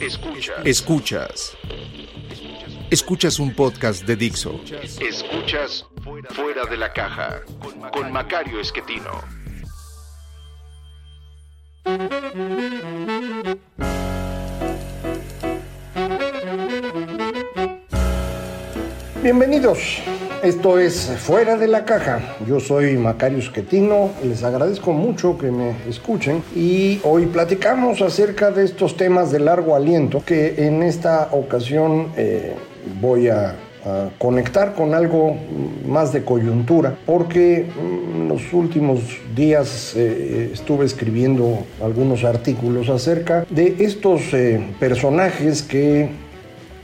Escuchas. Escuchas. Escuchas un podcast de Dixo. Escuchas Fuera de la Caja con Macario Esquetino. Bienvenidos, esto es Fuera de la Caja. Yo soy Macario Esquetino, les agradezco mucho que me escuchen y hoy platicamos acerca de estos temas de largo aliento que en esta ocasión eh, voy a, conectar con algo más de coyuntura, porque en los últimos días eh, estuve escribiendo algunos artículos acerca de estos eh, personajes que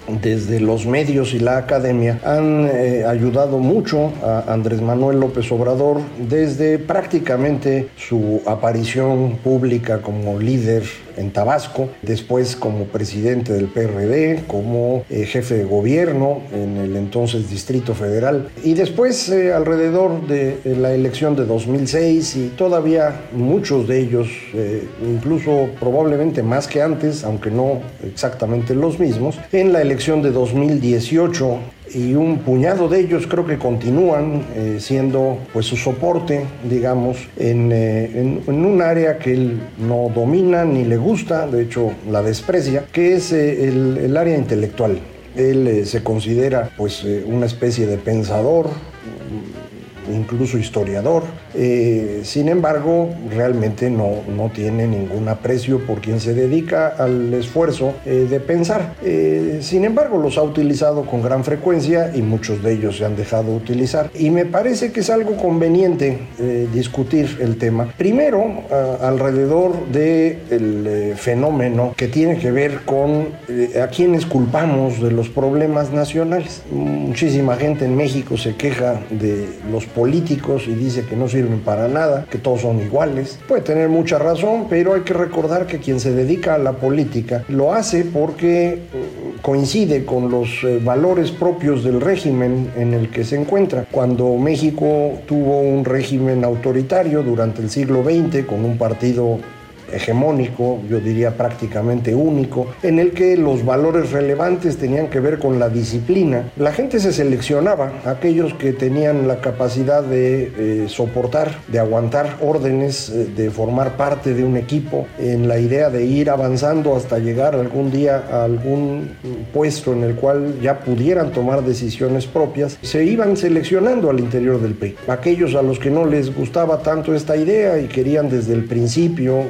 desde los medios y la academia han eh, ayudado mucho a Andrés Manuel López Obrador desde prácticamente su aparición pública como líder en Tabasco, después como presidente del PRD, como eh, jefe de gobierno en el entonces Distrito Federal y después eh, alrededor de, de, la elección de 2006 y todavía muchos de ellos, incluso probablemente más que antes, aunque no exactamente los mismos, en la elección de 2018 y un puñado de ellos creo que continúan eh, siendo pues su soporte, digamos, en, eh, en, en, un área que él no domina ni le gusta, de hecho la desprecia, que es eh, el, el, área intelectual. Él se considera pues una especie de pensador, incluso historiador. Eh, sin embargo, realmente no, no, tiene ningún aprecio por quien se dedica al esfuerzo eh, de pensar. Eh, sin embargo, los ha utilizado con gran frecuencia y muchos de ellos se han dejado utilizar. Y me parece que es algo conveniente discutir el tema. Primero, alrededor del de fenómeno que tiene que ver con a quienes culpamos de los problemas nacionales. Muchísima gente en México se queja de los políticos y dice que no sirven para nada, que todos son iguales. Puede tener mucha razón, pero hay que recordar que quien se dedica a la política lo hace porque coincide con los eh, valores propios del régimen en el que se encuentra. Cuando México tuvo un régimen autoritario durante el siglo XX con un partido hegemónico, yo diría prácticamente único, en el que los valores relevantes tenían que ver con la disciplina. La gente se seleccionaba, aquellos que tenían la capacidad de eh, soportar, de aguantar órdenes, eh, de formar parte de un equipo, en la idea de ir avanzando hasta llegar algún día a algún puesto en el cual ya pudieran tomar decisiones propias, se iban seleccionando al interior del PRI. Aquellos a los que no les gustaba tanto esta idea y querían desde el principio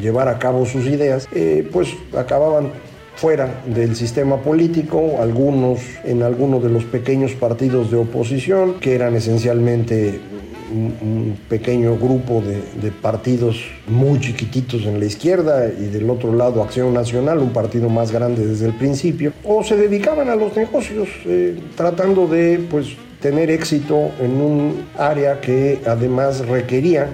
llevar a cabo sus ideas, eh, pues acababan fuera del sistema político, algunos en algunos de los pequeños partidos de oposición, que eran esencialmente un, pequeño grupo de, de, partidos muy chiquititos en la izquierda y del otro lado Acción Nacional, un partido más grande desde el principio, o se dedicaban a los negocios eh, tratando de pues tener éxito en un área que además requería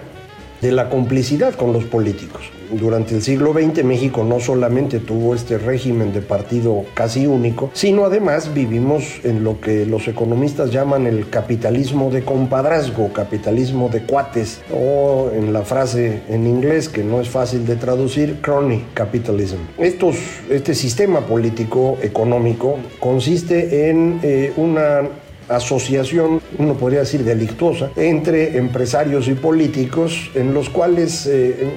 de la complicidad con los políticos. Durante el siglo XX México no solamente tuvo este régimen de partido casi único, sino además vivimos en lo que los economistas llaman el capitalismo de compadrazgo, capitalismo de cuates, o en la frase en inglés que no es fácil de traducir, crony capitalism. Estos, este sistema político económico consiste en eh, una asociación, uno podría decir delictuosa, entre empresarios y políticos, en los cuales, eh,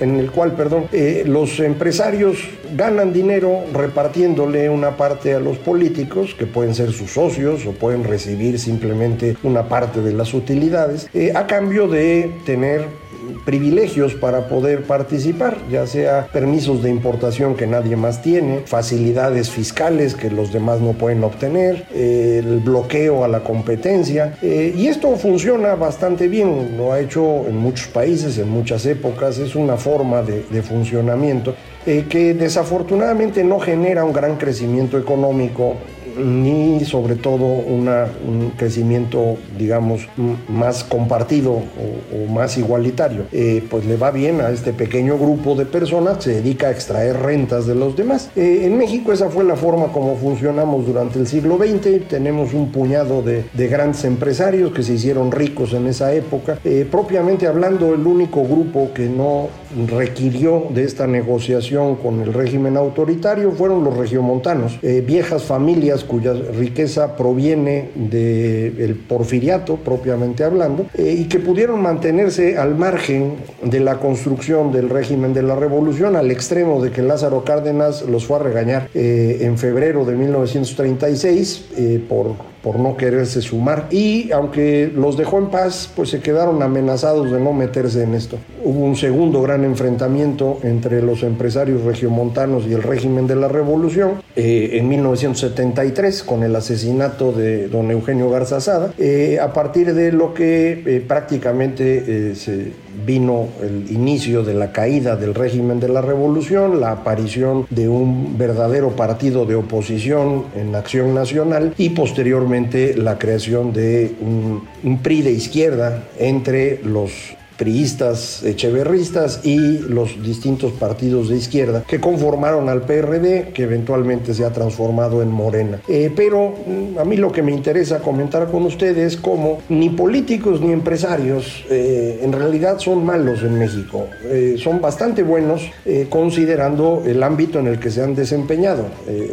en, el cual, perdón, eh, los empresarios ganan dinero repartiéndole una parte a los políticos, que pueden ser sus socios o pueden recibir simplemente una parte de las utilidades, eh, a cambio de tener privilegios para poder participar, ya sea permisos de importación que nadie más tiene, facilidades fiscales que los demás no pueden obtener, el bloqueo a la competencia. Eh, y esto funciona bastante bien, lo ha hecho en muchos países, en muchas épocas, es una forma de, funcionamiento eh, que desafortunadamente no genera un gran crecimiento económico ni sobre todo un crecimiento, digamos, más compartido o, más igualitario. Eh, pues le va bien a este pequeño grupo de personas, se dedica a extraer rentas de los demás. Eh, en México esa fue la forma como funcionamos durante el siglo XX, tenemos un puñado de, grandes empresarios que se hicieron ricos en esa época. Eh, propiamente hablando, el único grupo que no requirió de esta negociación con el régimen autoritario fueron los regiomontanos, viejas familias cuya riqueza proviene del porfiriato propiamente hablando, eh, y que pudieron mantenerse al margen de la construcción del régimen de la revolución al extremo de que Lázaro Cárdenas los fue a regañar eh, en febrero de 1936 eh, por por no quererse sumar y aunque los dejó en paz, pues se quedaron amenazados de no meterse en esto. Hubo un segundo gran enfrentamiento entre los empresarios regiomontanos y el régimen de la revolución eh, en 1973 con el asesinato de don Eugenio Garzazada, eh, a partir de lo que eh, prácticamente se vino el inicio de la caída del régimen de la revolución, la aparición de un verdadero partido de oposición en acción nacional y posteriormente la creación de un, PRI de izquierda entre los priistas, echeverristas y los distintos partidos de izquierda que conformaron al PRD, que eventualmente se ha transformado en Morena. Eh, pero mm, a mí lo que me interesa comentar con ustedes es cómo ni políticos ni empresarios eh, en realidad son malos en México. Eh, son bastante buenos considerando el ámbito en el que se han desempeñado.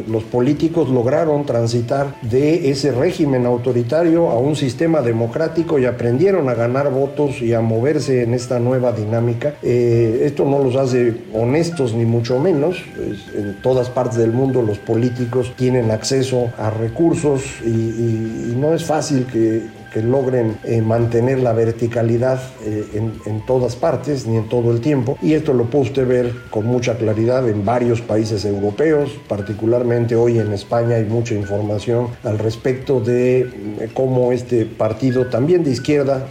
los políticos lograron transitar de ese régimen autoritario a un sistema democrático y aprendieron a ganar votos y a moverse en esta nueva dinámica. Eh, esto no los hace honestos ni mucho menos. en todas partes del mundo los políticos tienen acceso a recursos y no es fácil que que logren eh, mantener la verticalidad eh, en, todas partes ni en todo el tiempo. Y esto lo puede usted ver con mucha claridad en varios países europeos, particularmente hoy en España hay mucha información al respecto de eh, cómo este partido, también de izquierda,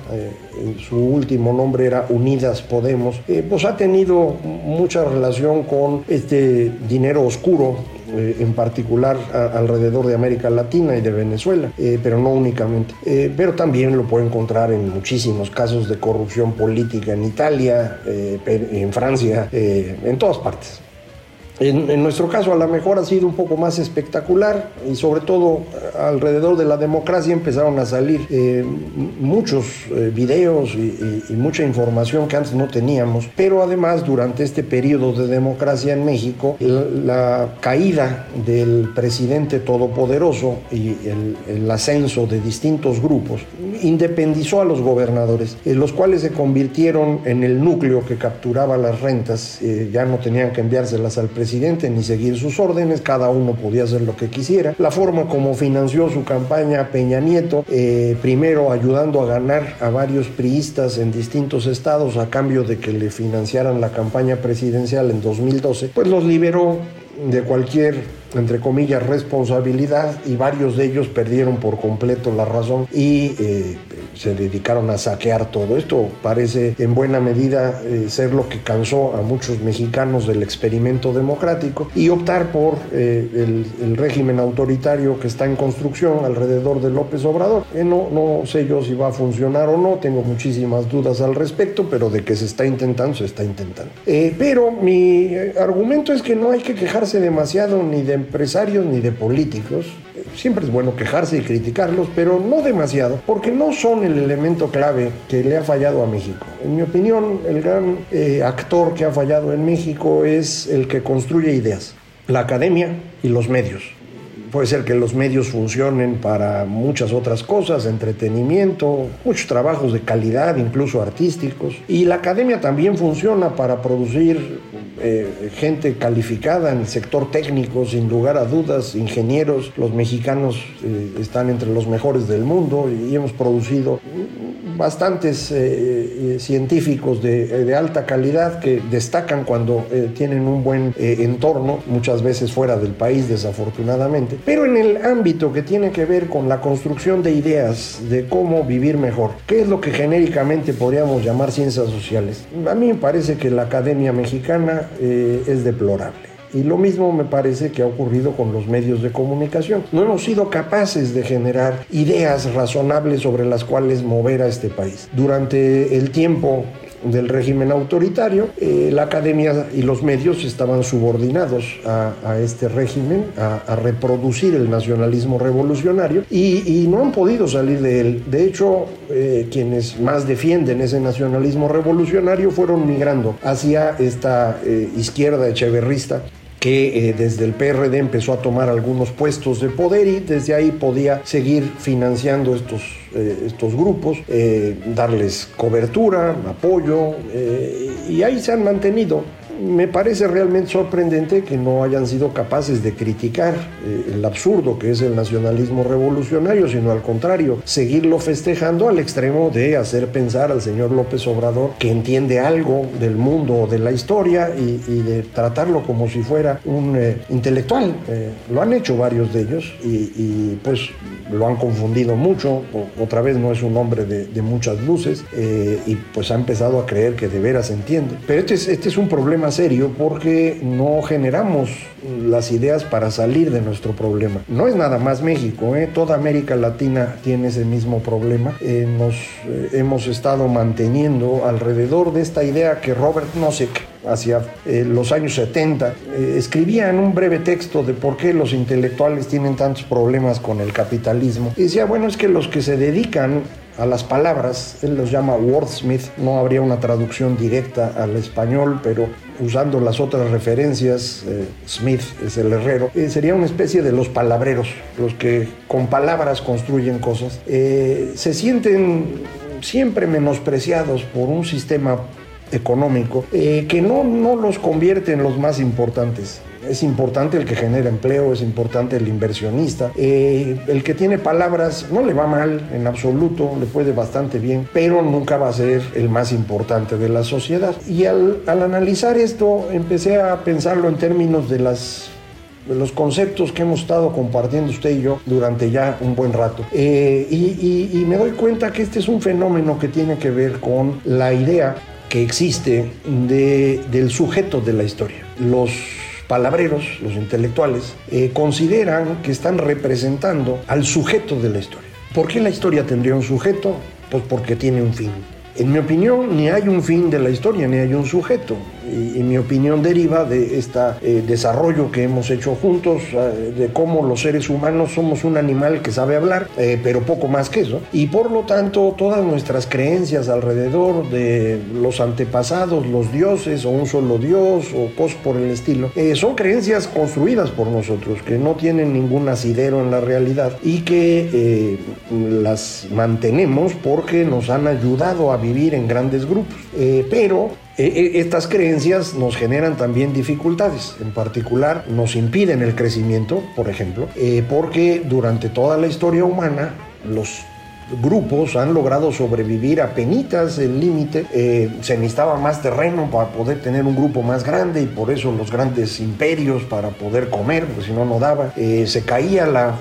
su último nombre era Unidas Podemos, pues ha tenido mucha relación con este dinero oscuro eh, en particular alrededor de América Latina y de Venezuela, eh, pero no únicamente. Eh, pero también lo puede encontrar en muchísimos casos de corrupción política en Italia, en Francia, en todas partes. En, nuestro caso a lo mejor ha sido un poco más espectacular y sobre todo alrededor de la democracia empezaron a salir eh, muchos eh, videos y, mucha información que antes no teníamos, pero además durante este periodo de democracia en México la, caída del presidente todopoderoso y el, ascenso de distintos grupos independizó a los gobernadores, eh, los cuales se convirtieron en el núcleo que capturaba las rentas, ya no tenían que enviárselas al presidente presidente ni seguir sus órdenes, cada uno podía hacer lo que quisiera. La forma como financió su campaña Peña Nieto, eh, primero ayudando a ganar a varios priistas en distintos estados a cambio de que le financiaran la campaña presidencial en 2012, pues los liberó de cualquier entre comillas, responsabilidad y varios de ellos perdieron por completo la razón y eh, se dedicaron a saquear todo. Esto parece en buena medida eh, ser lo que cansó a muchos mexicanos del experimento democrático y optar por eh, el, régimen autoritario que está en construcción alrededor de López Obrador. no, no sé yo si va a funcionar o no, tengo muchísimas dudas al respecto, pero de que se está intentando, se está intentando. pero mi argumento es que no hay que quejarse demasiado ni de empresarios ni de políticos. Siempre es bueno quejarse y criticarlos, pero no demasiado, porque no son el elemento clave que le ha fallado a México. En mi opinión, el gran eh, actor que ha fallado en México es el que construye ideas, la academia y los medios. Puede ser que los medios funcionen para muchas otras cosas, entretenimiento, muchos trabajos de calidad, incluso artísticos. Y la academia también funciona para producir eh, gente calificada en el sector técnico, sin lugar a dudas, ingenieros. Los mexicanos eh, están entre los mejores del mundo y hemos producido bastantes eh, científicos de, de, alta calidad que destacan cuando tienen un buen entorno, muchas veces fuera del país desafortunadamente, pero en el ámbito que tiene que ver con la construcción de ideas de cómo vivir mejor, ¿qué es lo que genéricamente podríamos llamar ciencias sociales? A mí me parece que la Academia Mexicana es deplorable. Y lo mismo me parece que ha ocurrido con los medios de comunicación. No hemos sido capaces de generar ideas razonables sobre las cuales mover a este país. Durante el tiempo del régimen autoritario, eh, la academia y los medios estaban subordinados a, este régimen, a, reproducir el nacionalismo revolucionario y, no han podido salir de él. De hecho, eh, quienes más defienden ese nacionalismo revolucionario fueron migrando hacia esta eh, izquierda echeverrista que desde el PRD empezó a tomar algunos puestos de poder y desde ahí podía seguir financiando estos, eh, estos grupos, eh, darles cobertura, apoyo, y ahí se han mantenido me parece realmente sorprendente que no hayan sido capaces de criticar eh, el absurdo que es el nacionalismo revolucionario, sino al contrario, seguirlo festejando al extremo de hacer pensar al señor López Obrador que entiende algo del mundo o de la historia y, de tratarlo como si fuera un eh, intelectual. Eh, lo han hecho varios de ellos y, pues lo han confundido mucho. otra vez no es un hombre de, muchas luces y pues ha empezado a creer que de veras entiende. Pero este es, este es un problema serio porque no generamos las ideas para salir de nuestro problema. No es nada más México, ¿eh? toda América Latina tiene ese mismo problema. Eh, nos eh, hemos estado manteniendo alrededor de esta idea que Robert Nozick hacia los años 70 escribía en un breve texto de por qué los intelectuales tienen tantos problemas con el capitalismo. Y decía, bueno, es que los que se dedican a las palabras, él los llama wordsmith, no habría una traducción directa al español, pero usando las otras referencias, eh, Smith es el herrero, eh, sería una especie de los palabreros, los que con palabras construyen cosas. Eh, se sienten siempre menospreciados por un sistema económico que no, no los convierte en los más importantes. Es importante el que genera empleo, es importante el inversionista. Eh, el que tiene palabras no le va mal en absoluto, le puede bastante bien, pero nunca va a ser el más importante de la sociedad. Y al, analizar esto, empecé a pensarlo en términos de las los conceptos que hemos estado compartiendo usted y yo durante ya un buen rato. Eh, y, me doy cuenta que este es un fenómeno que tiene que ver con la idea que existe de, del sujeto de la historia. Los palabreros, los intelectuales, eh, consideran que están representando al sujeto de la historia. ¿Por qué la historia tendría un sujeto? Pues porque tiene un fin. En mi opinión, ni hay un fin de la historia, ni hay un sujeto y, mi opinión deriva de este desarrollo que hemos hecho juntos, eh, de cómo los seres humanos somos un animal que sabe hablar, eh, pero poco más que eso. Y por lo tanto, todas nuestras creencias alrededor de los antepasados, los dioses o un solo dios o cosas por el estilo, son creencias construidas por nosotros, que no tienen ningún asidero en la realidad y que las mantenemos porque nos han ayudado a vivir en grandes grupos. pero e, e, estas creencias nos generan también dificultades, en particular nos impiden el crecimiento, por ejemplo, eh, porque durante toda la historia humana los grupos han logrado sobrevivir a penitas el límite. Eh, se necesitaba más terreno para poder tener un grupo más grande y por eso los grandes imperios para poder comer, porque si no, no daba. Eh, se caía la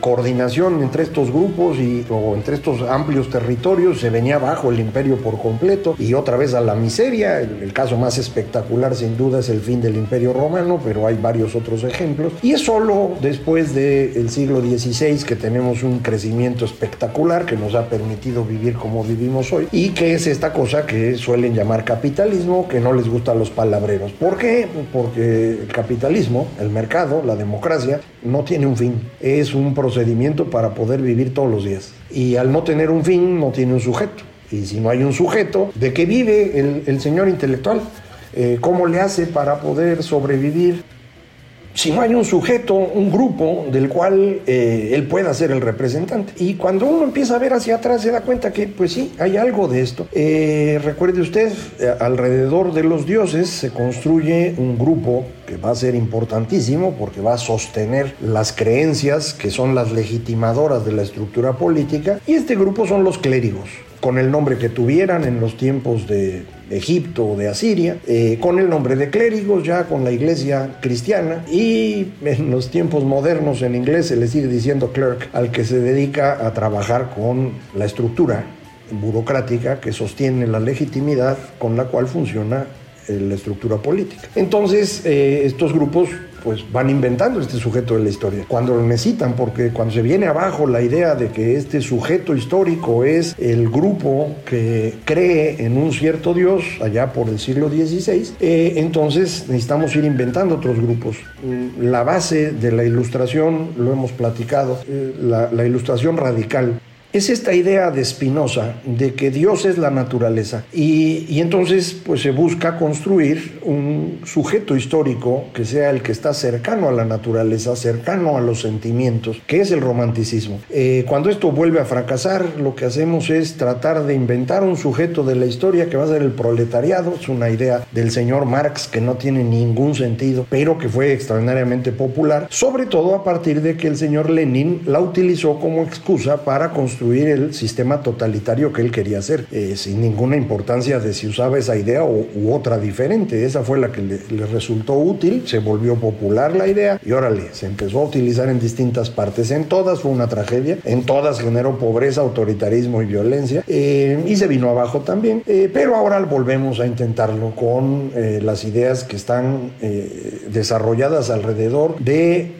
coordinación entre estos grupos y, o entre estos amplios territorios se venía abajo el imperio por completo y otra vez a la miseria. El, caso más espectacular sin duda es el fin del imperio romano, pero hay varios otros ejemplos. Y es solo después del siglo XVI que tenemos un crecimiento espectacular que nos ha permitido vivir como vivimos hoy y que es esta cosa que suelen llamar capitalismo, que no les gusta a los palabreros. ¿Por qué? Porque el capitalismo, el mercado, la democracia, no tiene un fin. Es un procedimiento para poder vivir todos los días. Y al no tener un fin, no tiene un sujeto. Y si no hay un sujeto, ¿de qué vive el, señor intelectual? Eh, ¿Cómo le hace para poder sobrevivir? Si no hay un sujeto, un grupo del cual eh, él pueda ser el representante. Y cuando uno empieza a ver hacia atrás se da cuenta que, pues sí, hay algo de esto. Eh, recuerde usted, alrededor de los dioses se construye un grupo que va a ser importantísimo porque va a sostener las creencias que son las legitimadoras de la estructura política y este grupo son los clérigos. con el nombre que tuvieran en los tiempos de Egipto o de Asiria, eh, con el nombre de clérigos, ya con la iglesia cristiana, y en los tiempos modernos en inglés se le sigue diciendo clerk al que se dedica a trabajar con la estructura burocrática que sostiene la legitimidad con la cual funciona eh, la estructura política. Entonces, eh, estos grupos pues van inventando este sujeto de la historia cuando lo necesitan, porque cuando se viene abajo la idea de que este sujeto histórico es el grupo que cree en un cierto Dios allá por el siglo XVI, eh, entonces necesitamos ir inventando otros grupos. Mm, la base de la ilustración, lo hemos platicado, la, la ilustración radical es esta idea de Spinoza de que Dios es la naturaleza y, entonces pues se busca construir un sujeto histórico que sea el que está cercano a la naturaleza, cercano a los sentimientos, que es el romanticismo. Eh, cuando esto vuelve a fracasar, lo que hacemos es tratar de inventar un sujeto de la historia que va a ser el proletariado, es una idea del señor Marx que no tiene ningún sentido, pero que fue extraordinariamente popular, sobre todo a partir de que el señor Lenin la utilizó como excusa para construir el sistema totalitario que él quería hacer, eh, sin ninguna importancia de si usaba esa idea o, u otra diferente. Esa fue la que le, resultó útil, se volvió popular la idea y órale, se empezó a utilizar en distintas partes. En todas fue una tragedia, en todas generó pobreza, autoritarismo y violencia eh, y se vino abajo también. Eh, pero ahora volvemos a intentarlo con las ideas que están desarrolladas alrededor de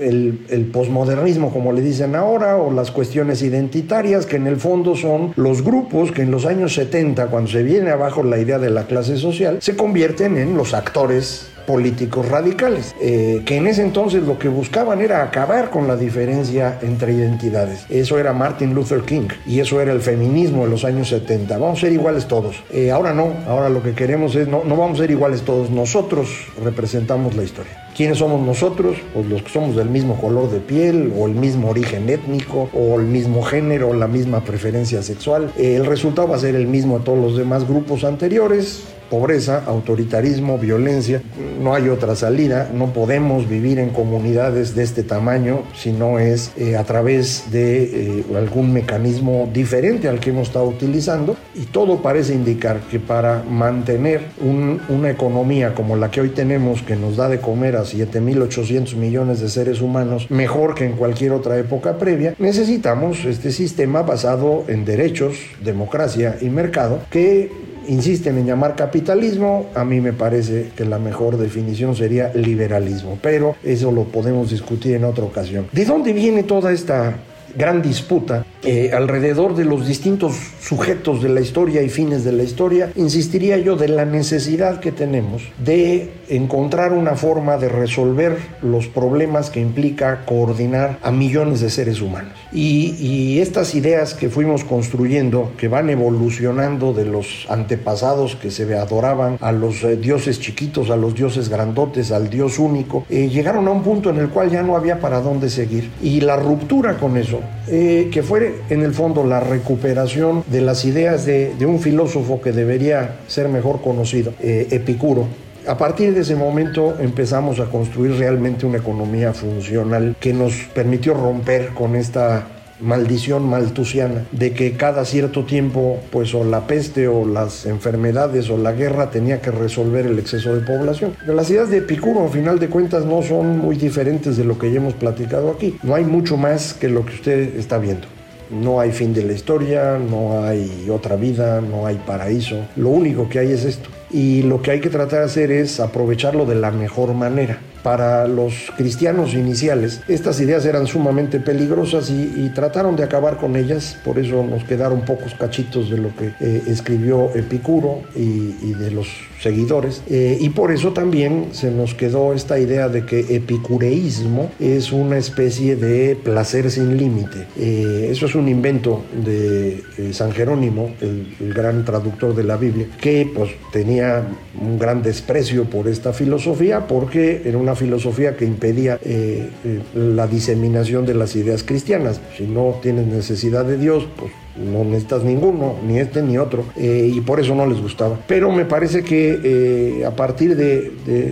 el, el, posmodernismo, como le dicen ahora, o las cuestiones identitarias, que en el fondo son los grupos que en los años 70, cuando se viene abajo la idea de la clase social, se convierten en los actores políticos radicales, eh, que en ese entonces lo que buscaban era acabar con la diferencia entre identidades. Eso era Martin Luther King y eso era el feminismo de los años 70. Vamos a ser iguales todos. Eh, ahora no, ahora lo que queremos es, no, no vamos a ser iguales todos, nosotros representamos la historia. ¿Quiénes somos nosotros? Pues los que somos del mismo color de piel o el mismo origen étnico o el mismo género, la misma preferencia sexual. El resultado va a ser el mismo a todos los demás grupos anteriores pobreza, autoritarismo, violencia. No hay otra salida. No podemos vivir en comunidades de este tamaño si no es eh, a través de eh, algún mecanismo diferente al que hemos estado utilizando. Y todo parece indicar que para mantener un, una economía como la que hoy tenemos, que nos da de comer a 7.800 millones de seres humanos, mejor que en cualquier otra época previa, necesitamos este sistema basado en derechos, democracia y mercado que insisten en llamar capitalismo, a mí me parece que la mejor definición sería liberalismo, pero eso lo podemos discutir en otra ocasión. ¿De dónde viene toda esta gran disputa eh, alrededor de los distintos sujetos de la historia y fines de la historia, insistiría yo de la necesidad que tenemos de encontrar una forma de resolver los problemas que implica coordinar a millones de seres humanos. Y, estas ideas que fuimos construyendo, que van evolucionando de los antepasados que se adoraban a los eh, dioses chiquitos, a los dioses grandotes, al dios único, eh, llegaron a un punto en el cual ya no había para dónde seguir. Y la ruptura con eso, eh, que fue en el fondo la recuperación de las ideas de, un filósofo que debería ser mejor conocido, eh, Epicuro, a partir de ese momento empezamos a construir realmente una economía funcional que nos permitió romper con esta maldición maltusiana de que cada cierto tiempo pues o la peste o las enfermedades o la guerra tenía que resolver el exceso de población. Las ideas de Epicuro, al final de cuentas, no son muy diferentes de lo que ya hemos platicado aquí. No hay mucho más que lo que usted está viendo. No hay fin de la historia, no hay otra vida, no hay paraíso. Lo único que hay es esto. Y lo que hay que tratar de hacer es aprovecharlo de la mejor manera. Para los cristianos iniciales, estas ideas eran sumamente peligrosas y, trataron de acabar con ellas, por eso nos quedaron pocos cachitos de lo que eh, escribió Epicuro y, y, de los seguidores, eh, y por eso también se nos quedó esta idea de que epicureísmo es una especie de placer sin límite. Eh, eso es un invento de San Jerónimo, el, el gran traductor de la Biblia, que pues tenía un gran desprecio por esta filosofía porque era una filosofía que impedía eh, eh, la diseminación de las ideas cristianas. Si no tienes necesidad de Dios, pues no necesitas ninguno, ni este ni otro, eh, y por eso no les gustaba. Pero me parece que eh, a partir de,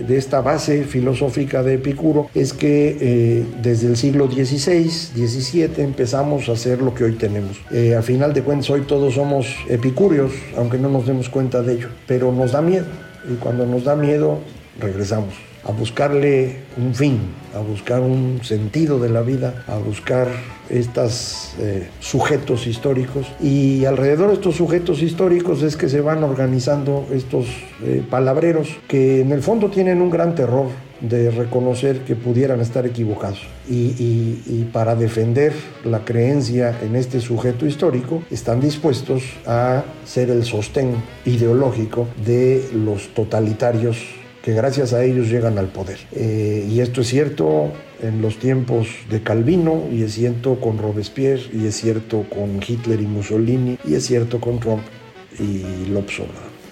esta base filosófica de Epicuro es que eh, desde el siglo XVI, XVII empezamos a hacer lo que hoy tenemos. a final de cuentas hoy todos somos epicúreos, aunque no nos demos cuenta de ello, pero nos da miedo, y cuando nos da miedo regresamos a buscarle un fin, a buscar un sentido de la vida, a buscar estos eh, sujetos históricos. Y alrededor de estos sujetos históricos es que se van organizando estos eh, palabreros que en el fondo tienen un gran terror de reconocer que pudieran estar equivocados. Y, y, para defender la creencia en este sujeto histórico están dispuestos a ser el sostén ideológico de los totalitarios que gracias a ellos llegan al poder. Eh, y esto es cierto en los tiempos de Calvino, y es cierto con Robespierre, y es cierto con Hitler y Mussolini, y es cierto con Trump y López.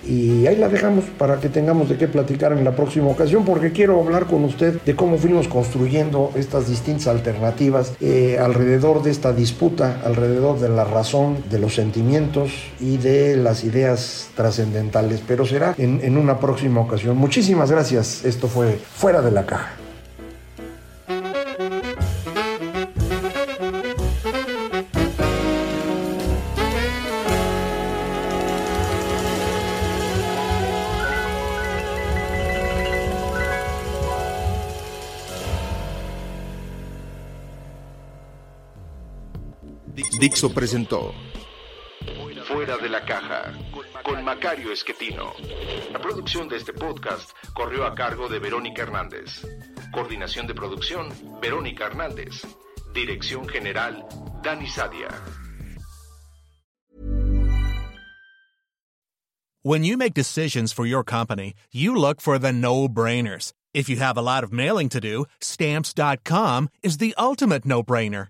Y ahí la dejamos para que tengamos de qué platicar en la próxima ocasión, porque quiero hablar con usted de cómo fuimos construyendo estas distintas alternativas eh, alrededor de esta disputa, alrededor de la razón, de los sentimientos y de las ideas trascendentales. Pero será en, en una próxima ocasión. Muchísimas gracias. Esto fue Fuera de la Caja. Dixo presentó Fuera de la caja con Macario Esquetino. La producción de este podcast corrió a cargo de Verónica Hernández. Coordinación de producción, Verónica Hernández. Dirección General, Dani Sadia. When you make decisions for your company, you look for the no-brainers. If you have a lot of mailing to do, stamps.com is the ultimate no-brainer.